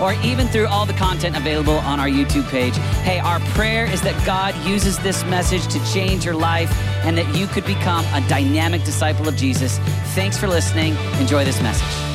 or even through all the content available on our YouTube page. Hey, our prayer is that God uses this message to change your life and that you could become a dynamic disciple of Jesus. Thanks for listening. Enjoy this message.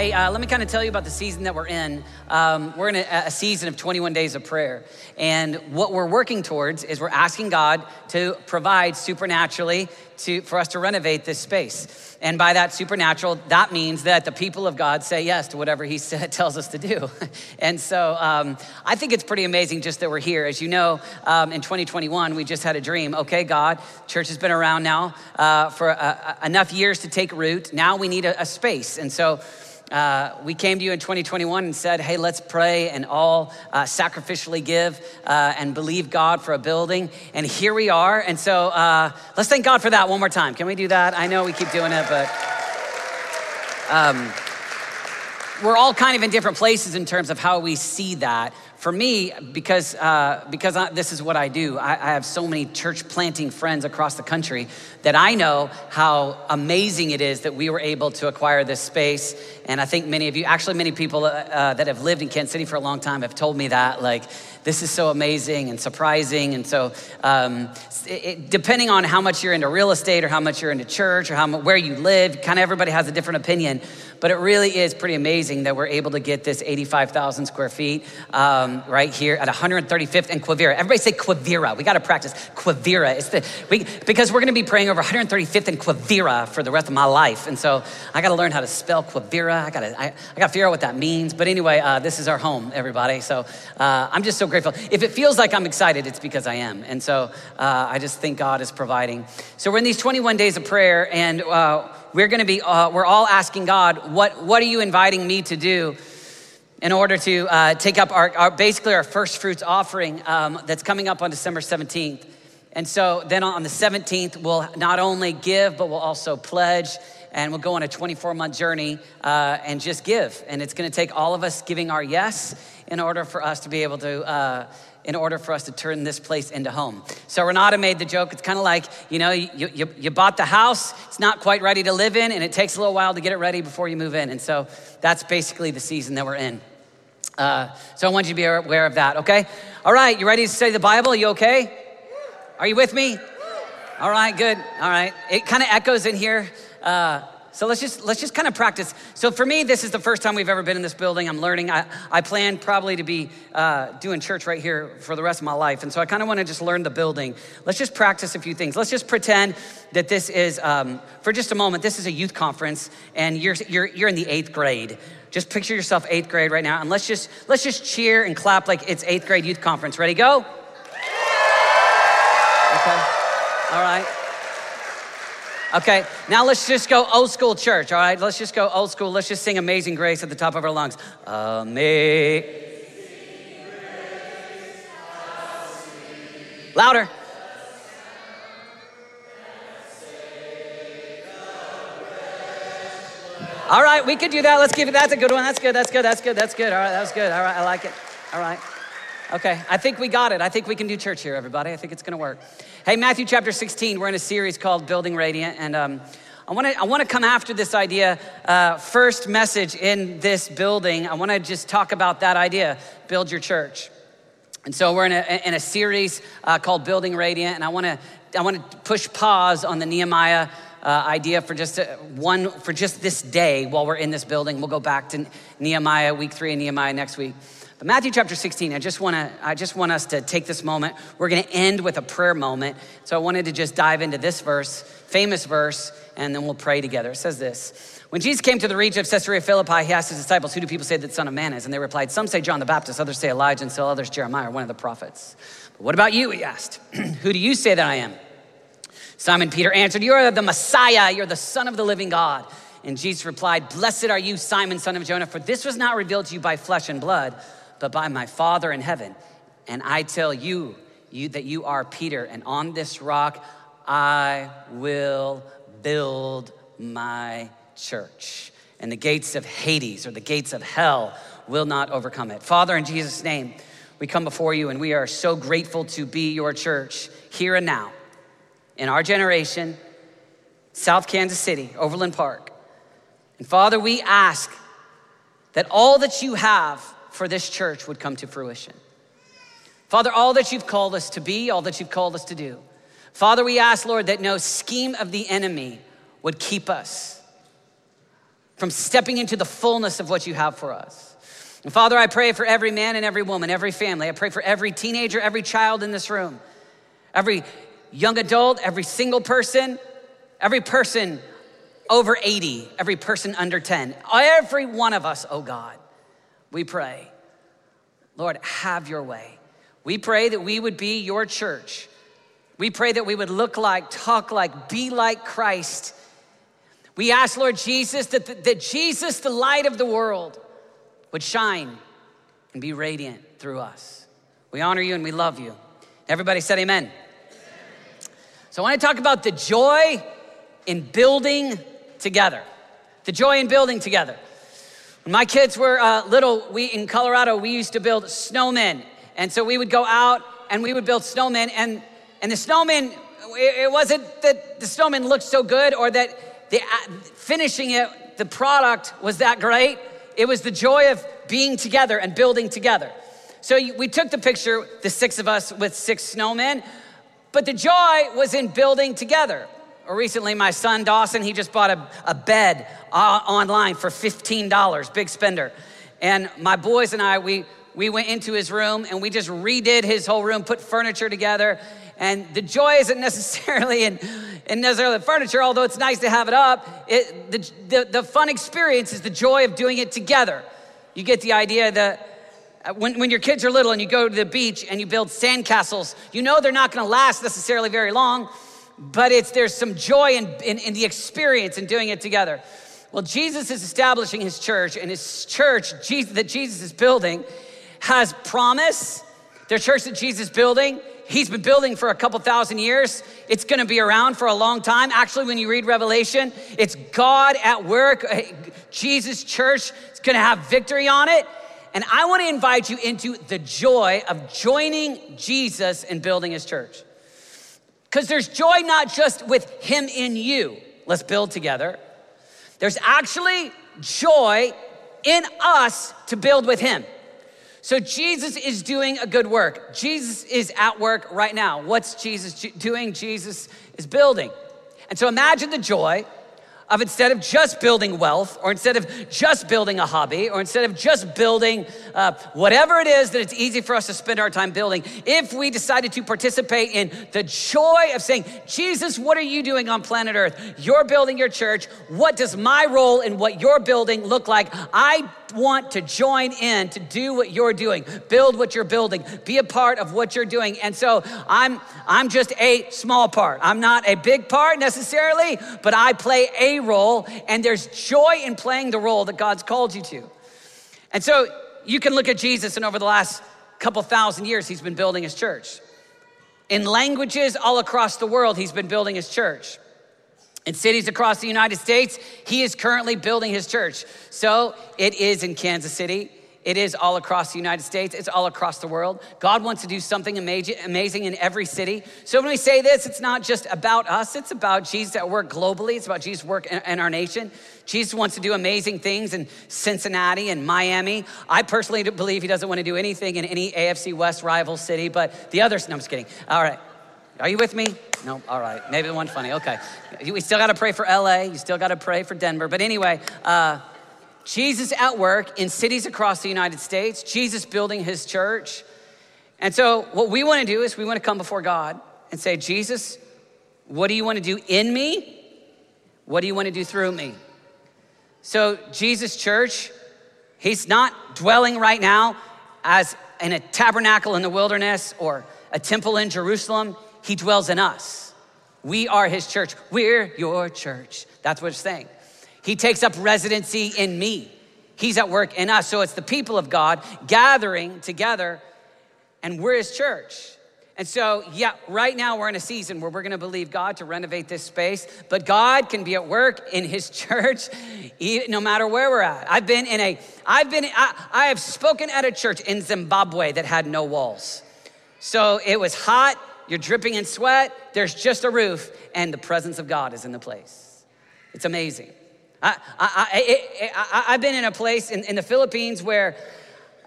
Hey, uh, let me kind of tell you about the season that we're in. Um, we're in a, a, season of 21 days of prayer. And what we're working towards is we're asking God to provide supernaturally to, for us to renovate this space. And by that supernatural, that means that the people of God say yes to whatever He tells us to do. and so um, I think it's pretty amazing just that we're here. As you know, um, in 2021, we just had a dream. Okay, God, church has been around now uh, for uh, enough years to take root. Now we need a, a space. And so uh, we came to you in 2021 and said, hey, let's pray and all uh, sacrificially give uh, and believe God for a building. And here we are. And so uh, let's thank God for that one more time. Can we do that? I know we keep doing it, but. Um, we're all kind of in different places in terms of how we see that for me, because, uh, because I, this is what I do, I, I, have so many church planting friends across the country that I know how amazing it is that we were able to acquire this space. And I think many of you, actually, many people uh, uh, that have lived in Kansas City for a long time have told me that. Like, this is so amazing and surprising. And so, um, it, depending on how much you're into real estate or how much you're into church or how, where you live, kind of everybody has a different opinion. But it really is pretty amazing that we're able to get this 85,000 square feet um, right here at 135th and Quivira. Everybody say Quivira. We got to practice Quivira. It's the, we, because we're going to be praying over 135th and Quivira for the rest of my life. And so I got to learn how to spell Quivira. I got to I, I got to figure out what that means. But anyway, uh, this is our home, everybody. So uh, I'm just so grateful. If it feels like I'm excited, it's because I am. And so uh, I just think God is providing. So we're in these 21 days of prayer and uh, we're going to be, uh, we're all asking God, what, what are you inviting me to do in order to uh, take up our, our, basically our first fruits offering um, that's coming up on December 17th. And so then on the 17th, we'll not only give, but we'll also pledge and we'll go on a 24 month journey uh, and just give. And it's to take all of us giving our yes in order for us to be able to uh, in order for us to turn this place into home. So Renata made the joke. It's kind of like, you know, you, you, you, bought the house, it's not quite ready to live in, and it takes a little while to get it ready before you move in. And so that's basically the season that we're in. Uh, so I want you to be aware of that, okay? All right, you ready to study the Bible? You okay? Are you with me? All right, good. All right. It kind of echoes in here. Uh, so let's just let's just kind of practice. So for me, this is the first time we've ever been in this building. I'm learning. I, I plan probably to be uh, doing church right here for the rest of my life, and so I kind of want to just learn the building. Let's just practice a few things. Let's just pretend that this is um, for just a moment. This is a youth conference, and you're you're you're in the eighth grade. Just picture yourself eighth grade right now, and let's just let's just cheer and clap like it's eighth grade youth conference. Ready? Go. Okay. All right. Okay, now let's just go old school church, all right? Let's just go old school. Let's just sing Amazing Grace at the top of our lungs. Amazing. Louder. All right, we could do that. Let's give it. That's a good one. That's good. That's good. That's good. That's good. All right, that was good. All right, I like it. All right. Okay, I think we got it. I think we can do church here, everybody. I think it's going to work. Hey, Matthew chapter 16, we're in a series called Building Radiant, and um, I want to I want to come after this idea. Uh, first message in this building. I want to just talk about that idea: build your church. And so we're in a, in a series uh, called Building Radiant, and I want to I want to push pause on the Nehemiah. Uh, idea for just a, one for just this day while we're in this building. We'll go back to Nehemiah week three and Nehemiah next week. But Matthew chapter 16, I just want to I just want us to take this moment. We're going to end with a prayer moment. So I wanted to just dive into this verse, famous verse, and then we'll pray together. It says this. When Jesus came to the region of Caesarea Philippi, he asked his disciples, Who do people say that the Son of Man is? And they replied, Some say John the Baptist, others say Elijah, and still others Jeremiah, one of the prophets. But what about you? He asked. Who do you say that I am? Simon Peter answered, You are the Messiah, you're the Son of the living God. And Jesus replied, Blessed are you, Simon, son of Jonah, for this was not revealed to you by flesh and blood but by my Father in heaven. And I tell you, you that you are Peter, and on this rock I will build my church. And the gates of Hades or the gates of hell will not overcome it. Father, in Jesus' name, we come before you and we are so grateful to be your church here and now in our generation, South Kansas City, Overland Park. And Father, we ask that all that you have for this church would come to fruition. Father, all that you've called us to be, all that you've called us to do. Father, we ask, Lord, that no scheme of the enemy would keep us from stepping into the fullness of what you have for us. And Father, I pray for every man and every woman, every family. I pray for every teenager, every child in this room, every young adult, every single person, every person over 80, every person under 10, every one of us, oh God, we pray, Lord, have your way. We pray that we would be your church. We pray that we would look like, talk like, be like Christ. We ask, Lord Jesus, that, that Jesus, the light of the world, would shine and be radiant through us. We honor you and we love you. Everybody said amen. So I want to talk about the joy in building together. The joy in building together. When my kids were uh, little, we in Colorado, we used to build snowmen and so we would go out and we would build snowmen. And, and the snowmen, it wasn't that the snowmen looked so good or that the, uh, finishing it, the product was that great. It was the joy of being together and building together. So we took the picture, the six of us with six snowmen, but the joy was in building together. Or recently, my son Dawson, he just bought a, a bed uh, online for $15, big spender. And my boys and I, we, we went into his room and we just redid his whole room, put furniture together. And the joy isn't necessarily in, in necessarily the furniture, although it's nice to have it up. It, the, the, the fun experience is the joy of doing it together. You get the idea that Uh, when, when your kids are little and you go to the beach and you build sandcastles, you know they're not gonna last necessarily very long, but it's, there's some joy in, in, in the experience in doing it together. Well, Jesus is establishing his church, and his church Jesus, that Jesus is building has promise. The church that Jesus is building, he's been building for a couple thousand years. It's gonna be around for a long time. Actually, when you read Revelation, it's God at work. Uh, Jesus' church is gonna have victory on it. And I wanna invite you into the joy of joining Jesus and building his church. Because there's joy not just with him in you, let's build together. There's actually joy in us to build with him. So Jesus is doing a good work. Jesus is at work right now. What's Jesus doing? Jesus is building. And so imagine the joy of instead of just building wealth, or instead of just building a hobby, or instead of just building uh, whatever it is that it's easy for us to spend our time building, if we decided to participate in the joy of saying, Jesus, what are you doing on planet Earth? You're building your church. What does my role in what you're building look like? I want to join in to do what you're doing, build what you're building, be a part of what you're doing. And so I'm I'm just a small part. I'm not a big part necessarily, but I play a role and there's joy in playing the role that God's called you to. And so you can look at Jesus and over the last couple thousand years he's been building his church. In languages all across the world he's been building his church. In cities across the United States, he is currently building his church. So it is in Kansas City. It is all across the United States. It's all across the world. God wants to do something amazing in every city. So when we say this, it's not just about us. It's about Jesus at work globally. It's about Jesus' work in our nation. Jesus wants to do amazing things in Cincinnati and Miami. I personally believe he doesn't want to do anything in any AFC West rival city, but the others, no, I'm just kidding. All right. Are you with me? No, all right. Maybe the one funny. Okay. We still got to pray for LA. You still got to pray for Denver. But anyway, uh, Jesus at work in cities across the United States, Jesus building his church. And so, what we want to do is we want to come before God and say, Jesus, what do you want to do in me? What do you want to do through me? So, Jesus Church, he's not dwelling right now as in a tabernacle in the wilderness or a temple in Jerusalem. He dwells in us. We are his church. We're your church. That's what it's saying. He takes up residency in me. He's at work in us. So it's the people of God gathering together, and we're his church. And so, yeah, right now we're in a season where we're gonna believe God to renovate this space, but God can be at work in His church no matter where we're at. I've been in a, I've been, I, I have spoken at a church in Zimbabwe that had no walls. So it was hot, you're dripping in sweat, there's just a roof, and the presence of God is in the place. It's amazing. I, I, I, I've been in a place in, in the Philippines where,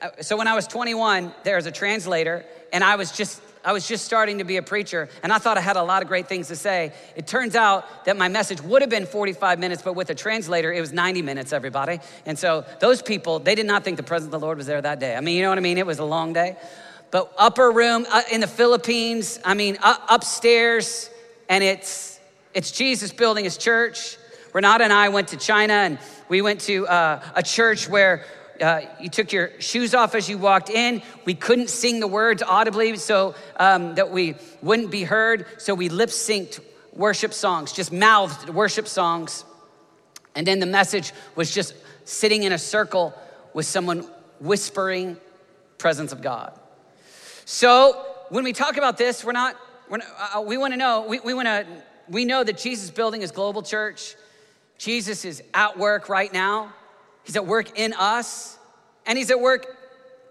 uh, so when I was 21, there was a translator, and I was just I was just starting to be a preacher and I thought I had a lot of great things to say. It turns out that my message would have been 45 minutes, but with a translator, it was 90 minutes, everybody. And so those people, they did not think the presence of the Lord was there that day. I mean, you know what I mean? It was a long day. But upper room uh, in the Philippines, I mean, upstairs, and it's, it's Jesus building his church. Renata and I went to China and we went to uh, a church where uh, you took your shoes off as you walked in. We couldn't sing the words audibly so um, that we wouldn't be heard. So we lip synced worship songs, just mouthed worship songs. And then the message was just sitting in a circle with someone whispering presence of God. So when we talk about this, we're not, we're not uh, we want to know, we, we want to, we know that Jesus building his global church. Jesus is at work right now. He's at work in us, and He's at work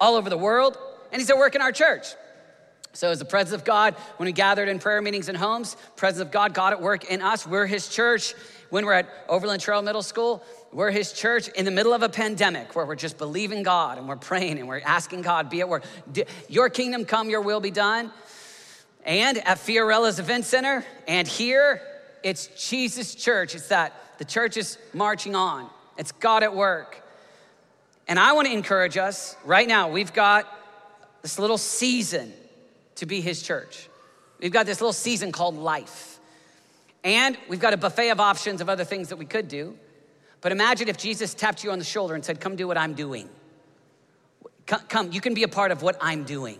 all over the world, and He's at work in our church. So, as the presence of God, when we gathered in prayer meetings and homes, presence of God, God at work in us. We're His church. When we're at Overland Trail Middle School, we're His church in the middle of a pandemic where we're just believing God and we're praying and we're asking God, be at work. Your kingdom come, your will be done. And at Fiorella's Event Center, and here, it's Jesus Church. It's that the church is marching on. It's God at work. And I want to encourage us right now. We've got this little season to be His church. We've got this little season called life. And we've got a buffet of options of other things that we could do. But imagine if Jesus tapped you on the shoulder and said, Come do what I'm doing. Come, you can be a part of what I'm doing.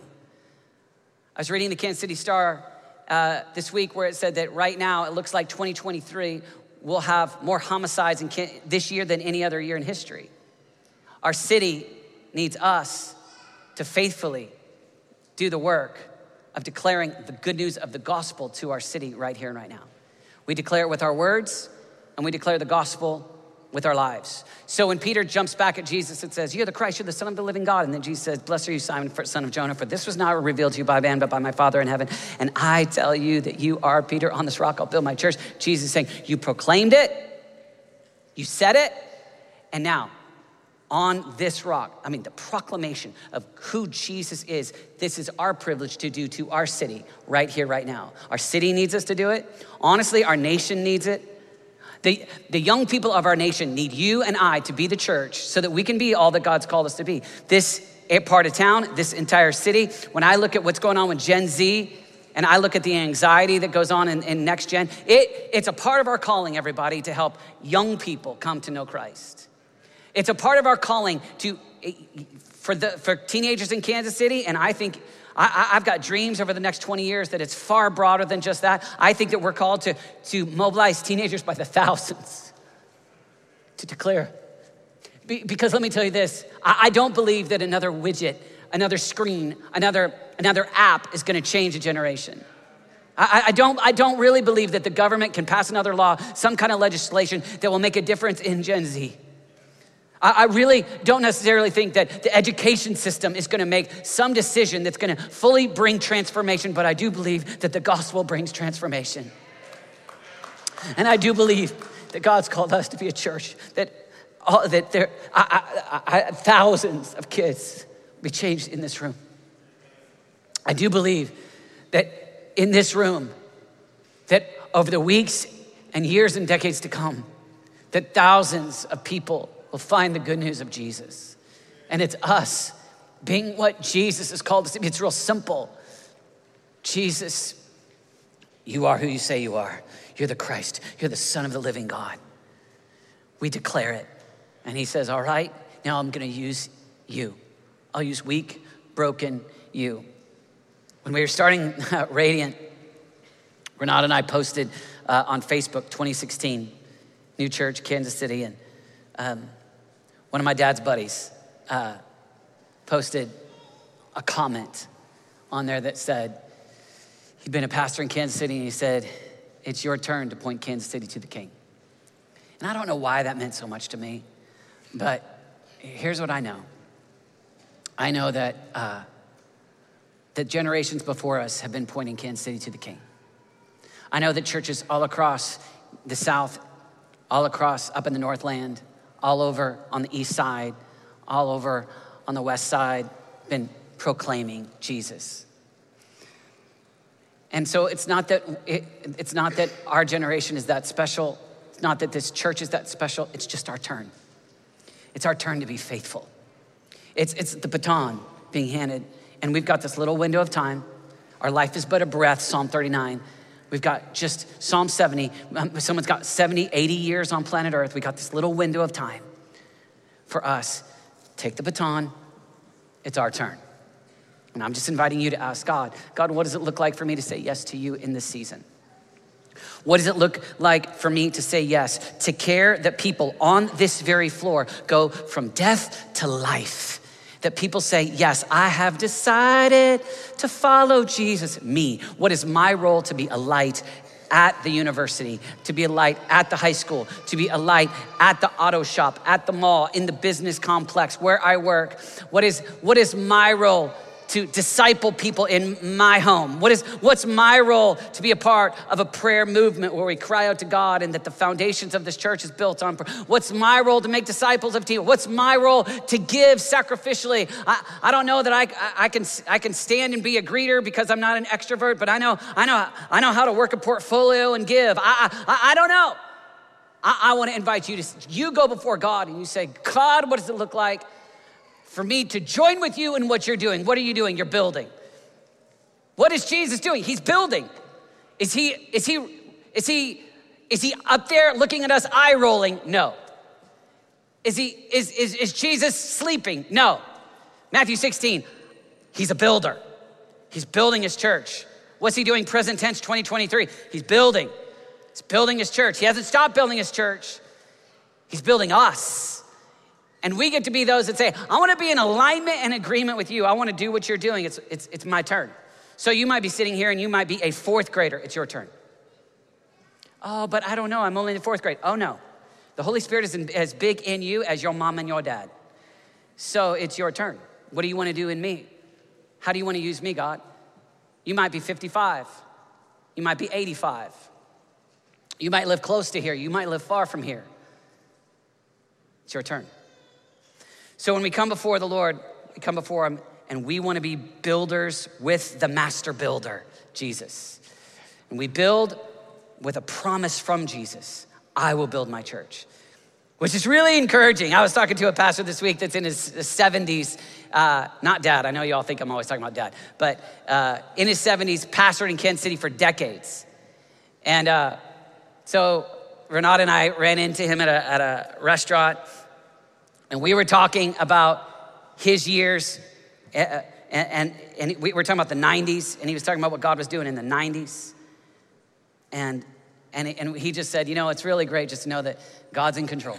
I was reading the Kansas City Star uh, this week where it said that right now it looks like 2023 will have more homicides in this year than any other year in history. Our city needs us to faithfully do the work of declaring the good news of the gospel to our city right here and right now. We declare it with our words, and we declare the gospel with our lives. So when Peter jumps back at Jesus and says, You're the Christ, you're the Son of the living God. And then Jesus says, Blessed are you, Simon, son of Jonah, for this was not revealed to you by man, but by my Father in heaven. And I tell you that you are Peter. On this rock I'll build my church. Jesus saying, You proclaimed it, you said it, and now on this rock, I mean, the proclamation of who Jesus is, this is our privilege to do to our city right here, right now. Our city needs us to do it. Honestly, our nation needs it. The, the young people of our nation need you and I to be the church so that we can be all that God's called us to be. This part of town, this entire city, when I look at what's going on with Gen Z, and I look at the anxiety that goes on in, in next gen, it, it's a part of our calling, everybody, to help young people come to know Christ. It's a part of our calling to, for, the, for teenagers in Kansas City, and I think I, have got dreams over the next 20 years that it's far broader than just that. I think that we're called to, to mobilize teenagers by the thousands to declare. Be, because let me tell you this I, I don't believe that another widget, another screen, another, another app is gonna change a generation. I, I, don't, I don't really believe that the government can pass another law, some kind of legislation that will make a difference in Gen Z. I really don't necessarily think that the education system is gonna make some decision that's gonna fully bring transformation, but I do believe that the gospel brings transformation. And I do believe that God's called us to be a church that, all, that there, I, I, I, thousands of kids be changed in this room. I do believe that in this room, that over the weeks and years and decades to come, that thousands of people will find the good news of Jesus. And it's us being what Jesus has called us to be. It's real simple. Jesus, you are who you say you are. You're the Christ. You're the Son of the living God. We declare it. And he says, All right, now I'm going to use you. I'll use weak, broken you. When we were starting Radiant, Renata and I posted uh, on Facebook 2016, New Church, Kansas City, and um, one of my dad's buddies uh, posted a comment on there that said, He'd been a pastor in Kansas City and he said, It's your turn to point Kansas City to the king. And I don't know why that meant so much to me, but here's what I know I know that, uh, that generations before us have been pointing Kansas City to the king. I know that churches all across the South, all across up in the Northland, all over on the East Side, all over on the West Side, been proclaiming Jesus. And so it's not that it, it's not that our generation is that special. It's not that this church is that special. It's just our turn. It's our turn to be faithful. It's, it's the baton being handed, and we've got this little window of time. Our life is but a breath, Psalm 39. We've got just Psalm 70. Um, someone's got 70, 80 years on planet Earth. We got this little window of time for us. Take the baton, it's our turn. And I'm just inviting you to ask God, God, what does it look like for me to say yes to you in this season? What does it look like for me to say yes? To care that people on this very floor go from death to life. That people say, Yes, I have decided to follow Jesus. Me. What is my role to be a light at the university, to be a light at the high school, to be a light at the auto shop, at the mall, in the business complex where I work? What is, what is my role to disciple people in my home? What is, what's my role to be a part of a prayer movement where we cry out to God and that the foundations of this church is built on? What's my role to make disciples of people? What's my role to give sacrificially? I, I don't know that I, I, can, I can stand and be a greeter because I'm not an extrovert, but I know, I know, I know how to work a portfolio and give. I, I, I don't know. I, I want to invite you to, you go before God and you say, God, what does it look like? For me to join with you in what you're doing. What are you doing? You're building. What is Jesus doing? He's building. Is he is he is he is he up there looking at us eye rolling? No. Is he is is, is Jesus sleeping? No. Matthew 16. He's a builder. He's building his church. What's he doing present tense 2023? He's building. He's building his church. He hasn't stopped building his church. He's building us. And we get to be those that say, I want to be in alignment and agreement with you. I want to do what you're doing. It's, it's, it's my turn. So you might be sitting here and you might be a fourth grader. It's your turn. Oh, but I don't know. I'm only in fourth grade. Oh, no. The Holy Spirit is in, as big in you as your mom and your dad. So it's your turn. What do you want to do in me? How do you want to use me, God? You might be 55. You might be 85. You might live close to here. You might live far from here. It's your turn. So when we come before the Lord, we come before Him and we want to be builders with the master builder, Jesus. And we build with a promise from Jesus I will build my church, which is really encouraging. I was talking to a pastor this week that's in his 70s, uh, not dad, I know you all think I'm always talking about dad, but uh, in his 70s, pastored in Kansas City for decades. And uh, so Renata and I ran into him at a, at a restaurant and we were talking about his years, eh, eh, and, and, and we were talking about the 90s, and he was talking about what God was doing in the 90s. And, and, and he just said, You know, it's really great just to know that God's in control.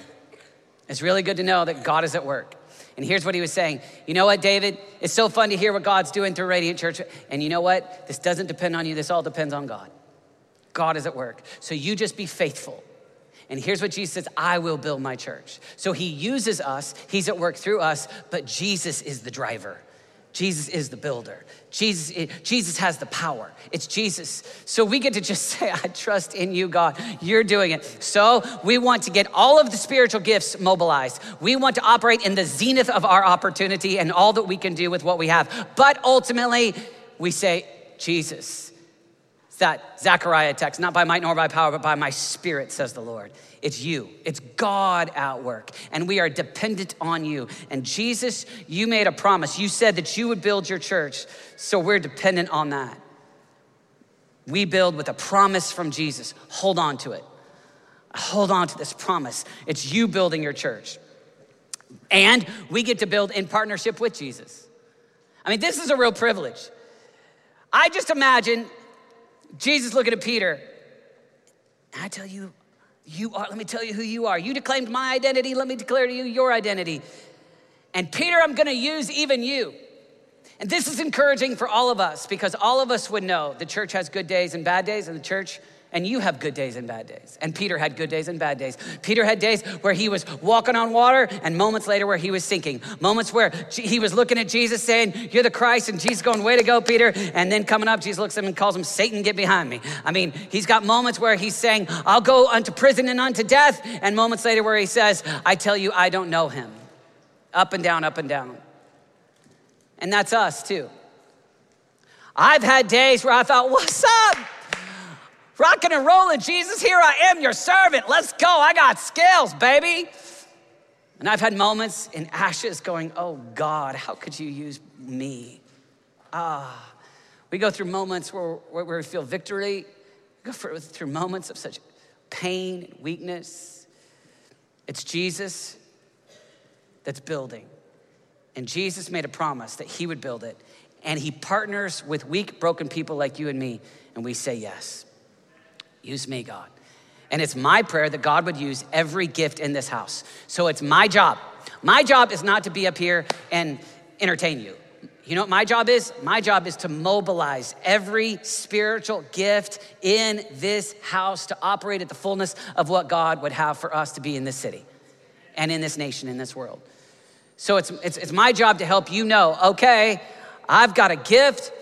It's really good to know that God is at work. And here's what he was saying You know what, David? It's so fun to hear what God's doing through Radiant Church. And you know what? This doesn't depend on you, this all depends on God. God is at work. So you just be faithful. And here's what Jesus says I will build my church. So he uses us, he's at work through us, but Jesus is the driver. Jesus is the builder. Jesus, Jesus has the power. It's Jesus. So we get to just say, I trust in you, God. You're doing it. So we want to get all of the spiritual gifts mobilized. We want to operate in the zenith of our opportunity and all that we can do with what we have. But ultimately, we say, Jesus, that Zechariah text, not by might nor by power, but by my spirit, says the Lord. It's you, it's God at work, and we are dependent on you. And Jesus, you made a promise. You said that you would build your church, so we're dependent on that. We build with a promise from Jesus. Hold on to it. Hold on to this promise. It's you building your church. And we get to build in partnership with Jesus. I mean, this is a real privilege. I just imagine Jesus looking at Peter, I tell you, you are, let me tell you who you are. You declaimed my identity, let me declare to you your identity. And Peter, I'm gonna use even you. And this is encouraging for all of us because all of us would know the church has good days and bad days, and the church and you have good days and bad days. And Peter had good days and bad days. Peter had days where he was walking on water, and moments later where he was sinking. Moments where he was looking at Jesus saying, You're the Christ, and Jesus going, Way to go, Peter. And then coming up, Jesus looks at him and calls him, Satan, get behind me. I mean, he's got moments where he's saying, I'll go unto prison and unto death. And moments later where he says, I tell you, I don't know him. Up and down, up and down. And that's us too. I've had days where I thought, What's up? Rocking and rolling, Jesus, here I am, your servant. Let's go. I got skills, baby. And I've had moments in ashes going, Oh God, how could you use me? Ah, we go through moments where, where we feel victory, we go through moments of such pain and weakness. It's Jesus that's building. And Jesus made a promise that he would build it. And he partners with weak, broken people like you and me, and we say yes. Use me, God. And it's my prayer that God would use every gift in this house. So it's my job. My job is not to be up here and entertain you. You know what my job is? My job is to mobilize every spiritual gift in this house to operate at the fullness of what God would have for us to be in this city and in this nation, in this world. So it's, it's, it's my job to help you know okay, I've got a gift,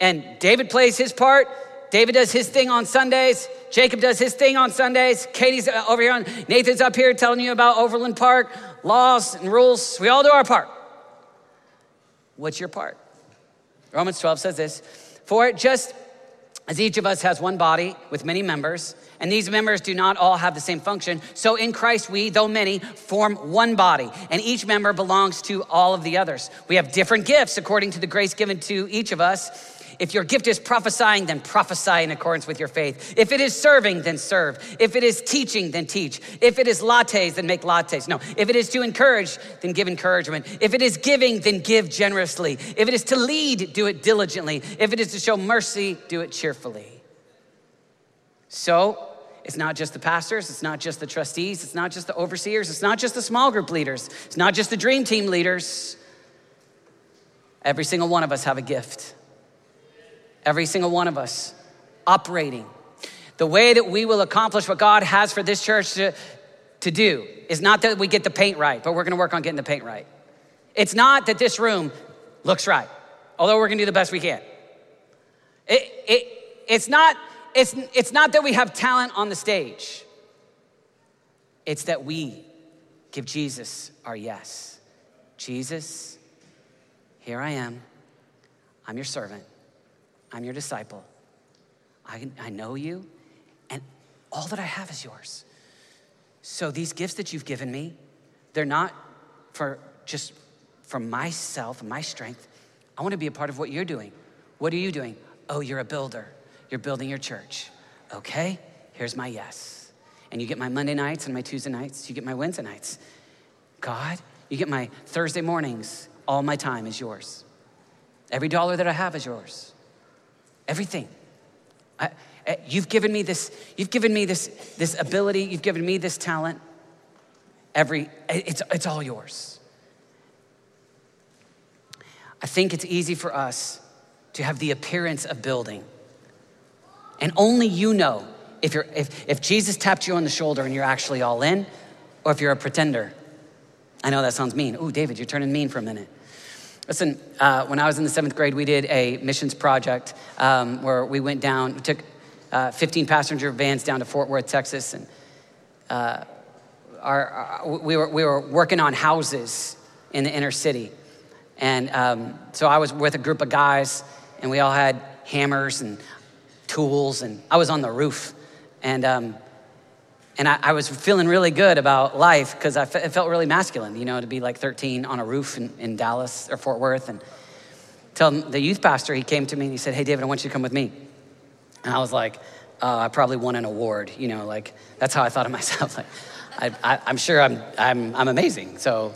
and David plays his part, David does his thing on Sundays. Jacob does his thing on Sundays. Katie's uh, over here on, Nathan's up here telling you about Overland Park, laws and rules. We all do our part. What's your part? Romans 12 says this For just as each of us has one body with many members, and these members do not all have the same function, so in Christ we, though many, form one body, and each member belongs to all of the others. We have different gifts according to the grace given to each of us. If your gift is prophesying, then prophesy in accordance with your faith. If it is serving, then serve. If it is teaching, then teach. If it is lattes, then make lattes. No. If it is to encourage, then give encouragement. If it is giving, then give generously. If it is to lead, do it diligently. If it is to show mercy, do it cheerfully. So, it's not just the pastors, it's not just the trustees, it's not just the overseers, it's not just the small group leaders, it's not just the dream team leaders. Every single one of us have a gift. Every single one of us operating. The way that we will accomplish what God has for this church to, to do is not that we get the paint right, but we're gonna work on getting the paint right. It's not that this room looks right, although we're gonna do the best we can. It, it, it's, not, it's, it's not that we have talent on the stage, it's that we give Jesus our yes. Jesus, here I am. I'm your servant. I'm your disciple. I, I know you, and all that I have is yours. So these gifts that you've given me, they're not for just for myself and my strength. I want to be a part of what you're doing. What are you doing? Oh, you're a builder. You're building your church. Okay, here's my yes. And you get my Monday nights and my Tuesday nights. You get my Wednesday nights. God, you get my Thursday mornings. All my time is yours. Every dollar that I have is yours everything. I, eh, you've given me this, you've given me this, this ability, you've given me this talent. Every, eh, it's, it's all yours. I think it's easy for us to have the appearance of building. And only you know if, you're, if, if Jesus tapped you on the shoulder and you're actually all in, or if you're a pretender. I know that sounds mean. Ooh, David, you're turning mean for a minute. Listen, uh, when I was in the seventh grade, we did a missions project um, where we went down, we took uh, 15 passenger vans down to Fort Worth, Texas, and uh, our, our, we, were, we were working on houses in the inner city. And um, so I was with a group of guys, and we all had hammers and tools, and I was on the roof. And um, and I, I, was feeling really good about life because I f- it felt really masculine, you know, to be like 13 on a roof in, in Dallas or Fort Worth. And tell the youth pastor, he came to me and he said, Hey, David, I want you to come with me. And I was like, uh, I probably won an award, you know, like that's how I thought of myself. like, I, am sure I'm, I'm, I'm amazing. So,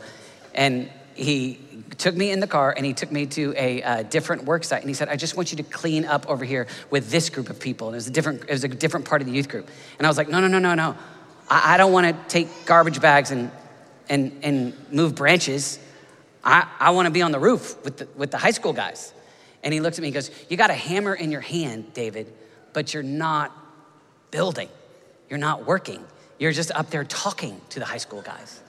and he took me in the car and he took me to a uh, different work site and he said, I just want you to clean up over here with this group of people. And it was a different, it was a different part of the youth group. And I was like, no, no, no, no, no. I, I don't want to take garbage bags and, and, and move branches. I, I want to be on the roof with the, with the high school guys. And he looks at me and goes, You got a hammer in your hand, David, but you're not building. You're not working. You're just up there talking to the high school guys.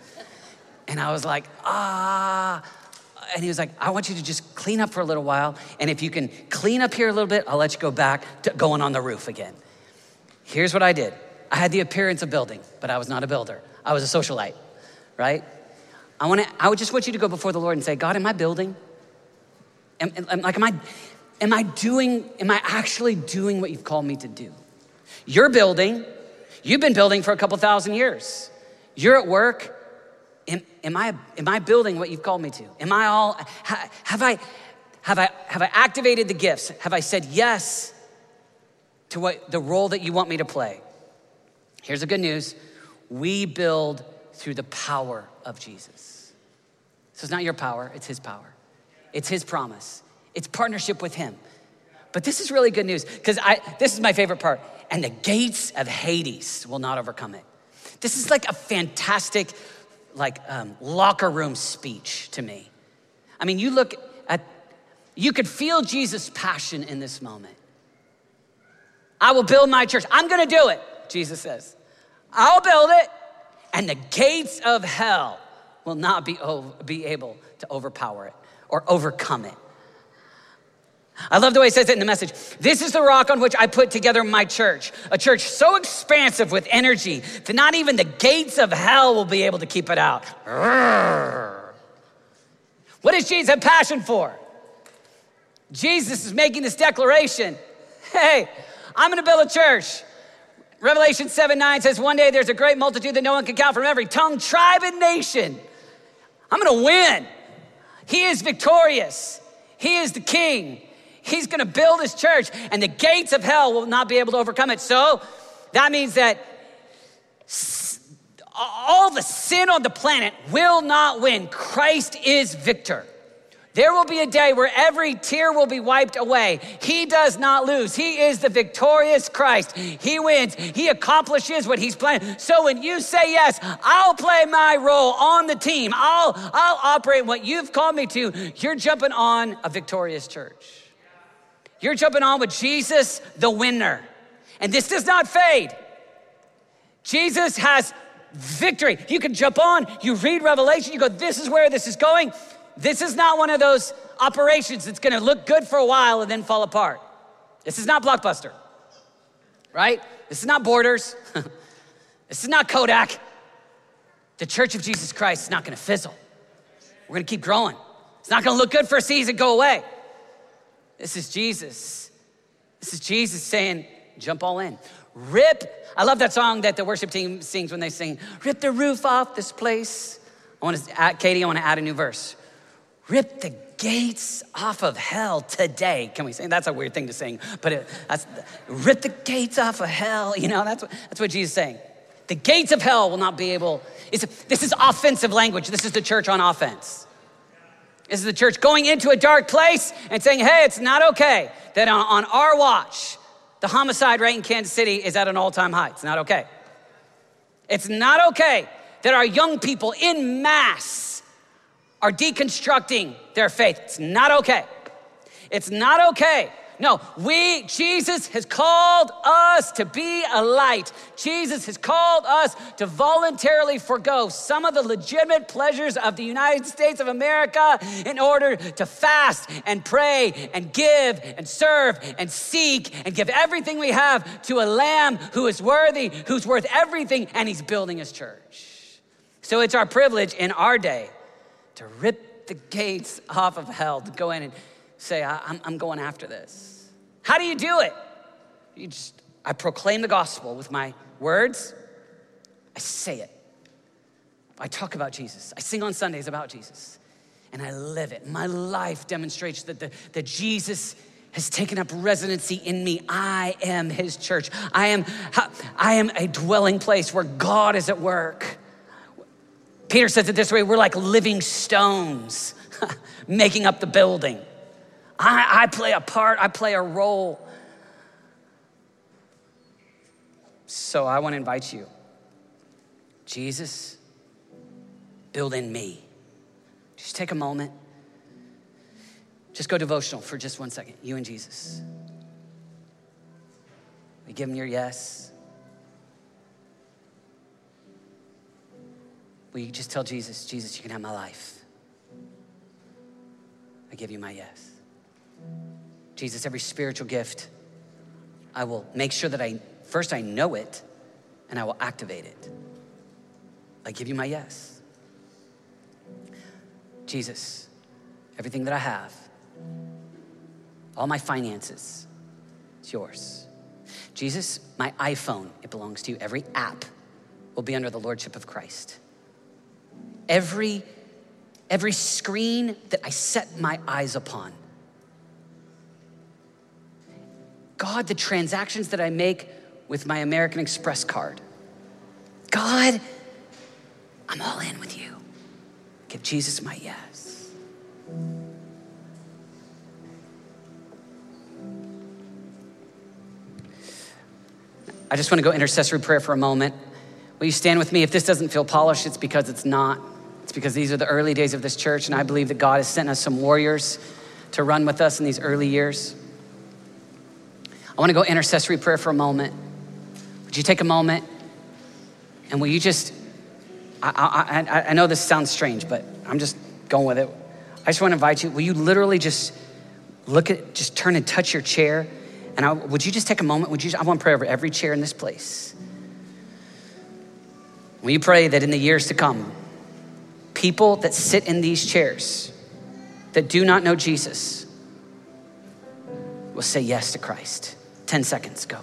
And I was like, Ah. And he was like, I want you to just clean up for a little while. And if you can clean up here a little bit, I'll let you go back to going on the roof again. Here's what I did I had the appearance of building, but I was not a builder. I was a socialite, right? I want to, I would just want you to go before the Lord and say, God, am I building? Am, am, like, am I, am I doing, am I actually doing what you've called me to do? You're building. You've been building for a couple thousand years. You're at work. Am, am, I, am I building what you've called me to? Am I all, have I, have I, have I activated the gifts? Have I said yes to what the role that you want me to play? Here's the good news. We build through the power of Jesus. So it's not your power, it's his power. It's his promise. It's partnership with him. But this is really good news because I this is my favorite part. And the gates of Hades will not overcome it. This is like a fantastic like um, locker room speech to me. I mean, you look at you could feel Jesus' passion in this moment. I will build my church. I'm to do it, Jesus says. I'll build it, and the gates of hell will not be, over, be able to overpower it or overcome it. I love the way he says it in the message. This is the rock on which I put together my church, a church so expansive with energy that not even the gates of hell will be able to keep it out. What does Jesus have passion for? Jesus is making this declaration Hey, I'm gonna build a church. Revelation 7 9 says, One day there's a great multitude that no one can count from every tongue, tribe, and nation. I'm gonna win. He is victorious. He is the king. He's gonna build his church, and the gates of hell will not be able to overcome it. So that means that all the sin on the planet will not win. Christ is victor. There will be a day where every tear will be wiped away. He does not lose. He is the victorious Christ. He wins. He accomplishes what he's planning. So when you say yes, I'll play my role on the team. I'll I'll operate what you've called me to. You're jumping on a victorious church. You're jumping on with Jesus the winner. And this does not fade. Jesus has victory. You can jump on, you read Revelation, you go, this is where this is going. This is not one of those operations that's gonna look good for a while and then fall apart. This is not Blockbuster, right? This is not Borders. this is not Kodak. The Church of Jesus Christ is not gonna fizzle. We're gonna keep growing. It's not gonna look good for a season, go away. This is Jesus. This is Jesus saying, jump all in. Rip, I love that song that the worship team sings when they sing, Rip the roof off this place. I want to add, Katie, I want to add a new verse. Rip the gates off of hell today. Can we sing? That's a weird thing to sing, but it, that's, rip the gates off of hell. You know, that's what, that's what Jesus is saying. The gates of hell will not be able, this is offensive language. This is the church on offense. This is the church going into a dark place and saying, hey, it's not okay that on, on our watch, the homicide rate in Kansas City is at an all time high. It's not okay. It's not okay that our young people in mass are deconstructing their faith. It's not okay. It's not okay. No, we, Jesus has called us to be a light. Jesus has called us to voluntarily forego some of the legitimate pleasures of the United States of America in order to fast and pray and give and serve and seek and give everything we have to a lamb who is worthy, who's worth everything, and he's building his church. So it's our privilege in our day to rip the gates off of hell, to go in and say, I'm, going after this. How do you do it? You just, I proclaim the gospel with my words, I say it. I talk about Jesus. I sing on Sundays about Jesus, and I live it. My life demonstrates that, the, that Jesus has taken up residency in me. I am his church. I am, I am a dwelling place where God is at work. Peter says it this way we're like living stones making up the building. I, I play a part, I play a role. So I want to invite you Jesus, build in me. Just take a moment. Just go devotional for just one second, you and Jesus. You give him your yes. Will you just tell Jesus, Jesus, you can have my life? I give you my yes. Jesus, every spiritual gift, I will make sure that I, first I know it and I will activate it. I give you my yes. Jesus, everything that I have, all my finances, it's yours. Jesus, my iPhone, it belongs to you. Every app will be under the lordship of Christ. Every every screen that I set my eyes upon. God, the transactions that I make with my American Express card. God, I'm all in with you. Give Jesus my yes. I just want to go intercessory prayer for a moment. Will you stand with me? If this doesn't feel polished, it's because it's not. It's because these are the early days of this church, and I believe that God has sent us some warriors to run with us in these early years. I want to go intercessory prayer for a moment. Would you take a moment and will you just, I, I, I, know this sounds strange, but I'm just going with it. I just want to invite you, will you literally just look at, just turn and touch your chair? And I, would you just take a moment? Would you, I want to pray over every chair in this place. Will you pray that in the years to come, people that sit in these chairs that do not know Jesus will say yes to Christ? 10 seconds, go.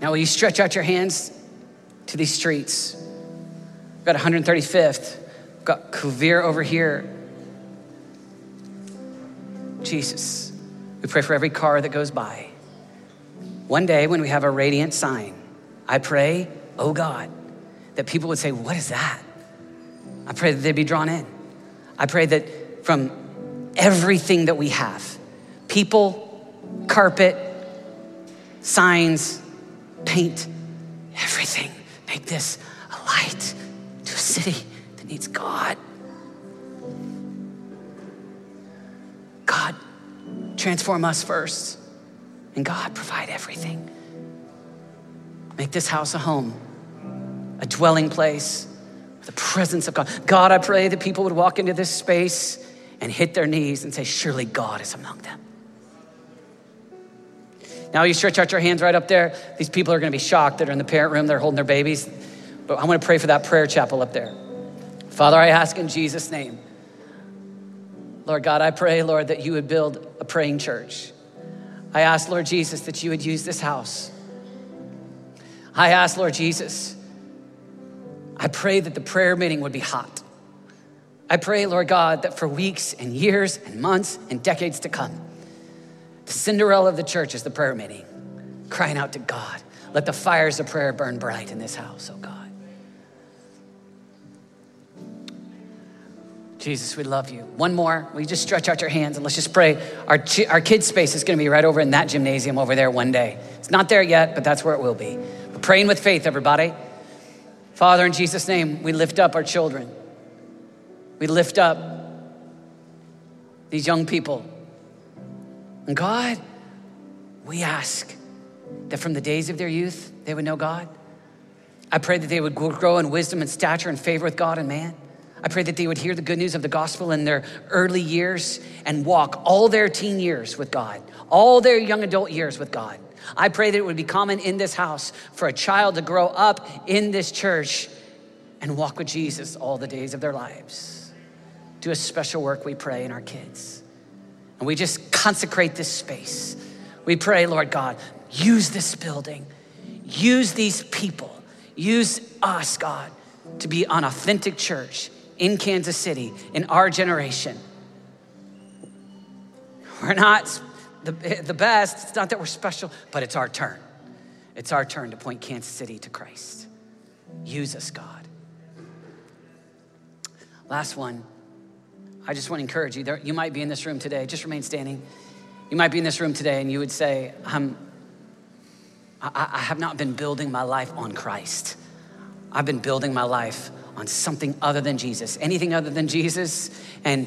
Now, will you stretch out your hands to these streets? We've got 135th. We've got Quivira over here. Jesus, we pray for every car that goes by. One day when we have a radiant sign, I pray, oh God, that people would say, What is that? I pray that they'd be drawn in. I pray that from everything that we have people, carpet, signs, paint everything. Make this a light to a city that needs God. God, transform us first. And God, provide everything. Make this house a home, a dwelling place, the presence of God. God, I pray that people would walk into this space and hit their knees and say, Surely God is among them. Now you stretch out your hands right up there. These people are going to be shocked that are in the parent room, they're holding their babies. But I want to pray for that prayer chapel up there. Father, I ask in Jesus' name, Lord God, I pray, Lord, that you would build a praying church. I ask, Lord Jesus, that you would use this house. I ask, Lord Jesus, I pray that the prayer meeting would be hot. I pray, Lord God, that for weeks and years and months and decades to come, the Cinderella of the church is the prayer meeting, crying out to God. Let the fires of prayer burn bright in this house, oh God. Jesus, we love you. One more. You just stretch out your hands and let's just pray? Our, our kids' space is going to be right over in that gymnasium over there one day. It's not there yet, but that's where it will be. We're praying with faith, everybody. Father, in Jesus' name, we lift up our children. We lift up these young people and God, we ask that from the days of their youth, they would know God. I pray that they would grow in wisdom and stature and favor with God and man. I pray that they would hear the good news of the gospel in their early years and walk all their teen years with God, all their young adult years with God. I pray that it would be common in this house for a child to grow up in this church and walk with Jesus all the days of their lives. Do a special work, we pray, in our kids. And we just consecrate this space. We pray, Lord God, use this building, use these people, use us, God, to be an authentic church in Kansas City in our generation. We're not the, the best, it's not that we're special, but it's our turn. It's our turn to point Kansas City to Christ. Use us, God. Last one. I just want to encourage you. There, you might be in this room today. Just remain standing. You might be in this room today and you would say, I'm, I, I have not been building my life on Christ. I've been building my life on something other than Jesus, anything other than Jesus. And,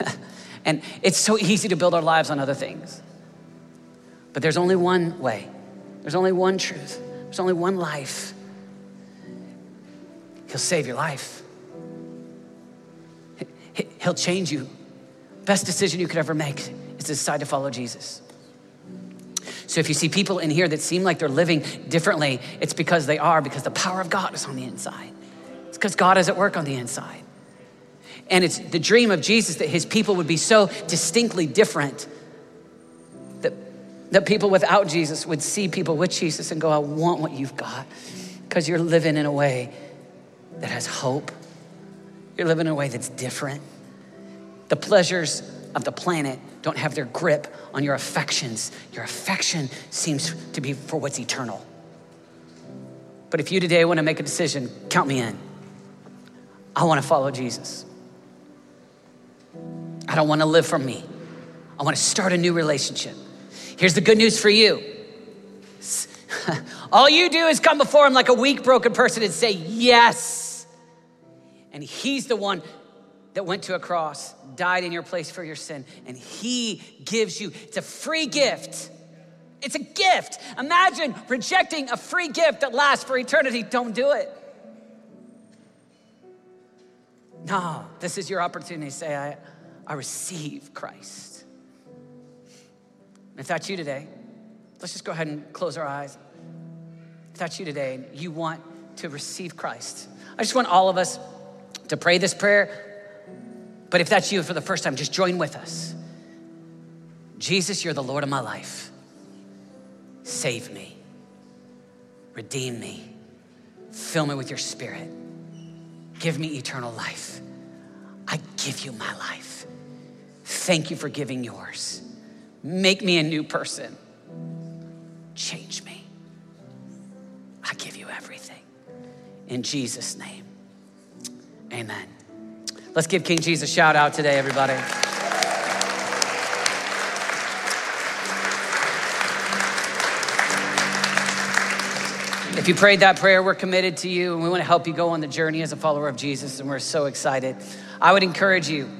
and it's so easy to build our lives on other things. But there's only one way, there's only one truth, there's only one life. He'll save your life, He'll change you. Best decision you could ever make is to decide to follow Jesus. So if you see people in here that seem like they're living differently, it's because they are, because the power of God is on the inside. It's because God is at work on the inside. And it's the dream of Jesus that his people would be so distinctly different that, that people without Jesus would see people with Jesus and go, I want what you've got because you're living in a way that has hope. You're living in a way that's different. The pleasures of the planet don't have their grip on your affections. Your affection seems to be for what's eternal. But if you today want to make a decision, count me in. I want to follow Jesus. I don't want to live for me. I want to start a new relationship. Here's the good news for you. All you do is come before him like a weak, broken person and say, Yes. And he's the one that went to a cross, died in your place for your sin, and He gives you, it's a free gift. It's a gift. Imagine rejecting a free gift that lasts for eternity. Don't do it. No, this is your opportunity to say, I, I receive Christ. If that's you today, let's just go ahead and close our eyes. If that's you today and you want to receive Christ, I just want all of us to pray this prayer but if that's you for the first time, just join with us. Jesus, you're the Lord of my life. Save me, redeem me, fill me with your spirit, give me eternal life. I give you my life. Thank you for giving yours. Make me a new person. Change me. I give you everything. In Jesus' name, amen. Let's give King Jesus a shout out today, everybody. If you prayed that prayer, we're committed to you and we want to help you go on the journey as a follower of Jesus, and we're so excited. I would encourage you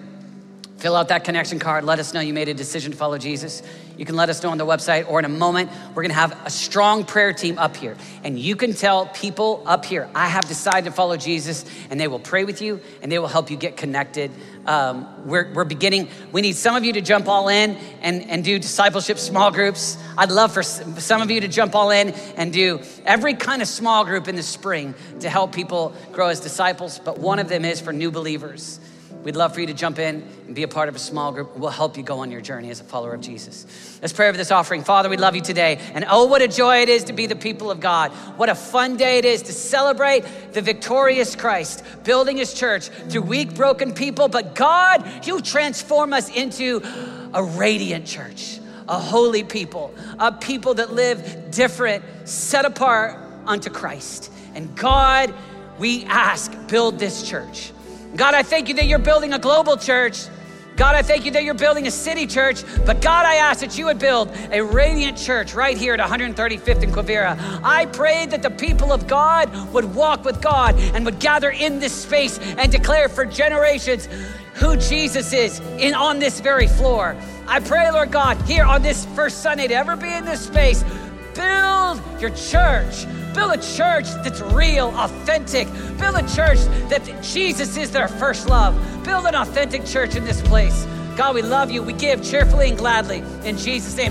Fill out that connection card. Let us know you made a decision to follow Jesus. You can let us know on the website, or in a moment, we're gonna have a strong prayer team up here. And you can tell people up here, I have decided to follow Jesus, and they will pray with you and they will help you get connected. Um, we're, we're beginning, we need some of you to jump all in and, and do discipleship small groups. I'd love for some of you to jump all in and do every kind of small group in the spring to help people grow as disciples, but one of them is for new believers. We'd love for you to jump in and be a part of a small group. We'll help you go on your journey as a follower of Jesus. Let's pray over this offering. Father, we love you today. And oh, what a joy it is to be the people of God. What a fun day it is to celebrate the victorious Christ, building his church through weak, broken people. But God, you transform us into a radiant church, a holy people, a people that live different, set apart unto Christ. And God, we ask, build this church. God, I thank you that you're building a global church. God, I thank you that you're building a city church, but God, I ask that you would build a radiant church right here at 135th and Quivira. I pray that the people of God would walk with God and would gather in this space and declare for generations who Jesus is in on this very floor. I pray, Lord God, here on this first Sunday to ever be in this space, build your church Build a church that's real, authentic. Build a church that Jesus is their first love. Build an authentic church in this place. God, we love you. We give cheerfully and gladly. In Jesus' name.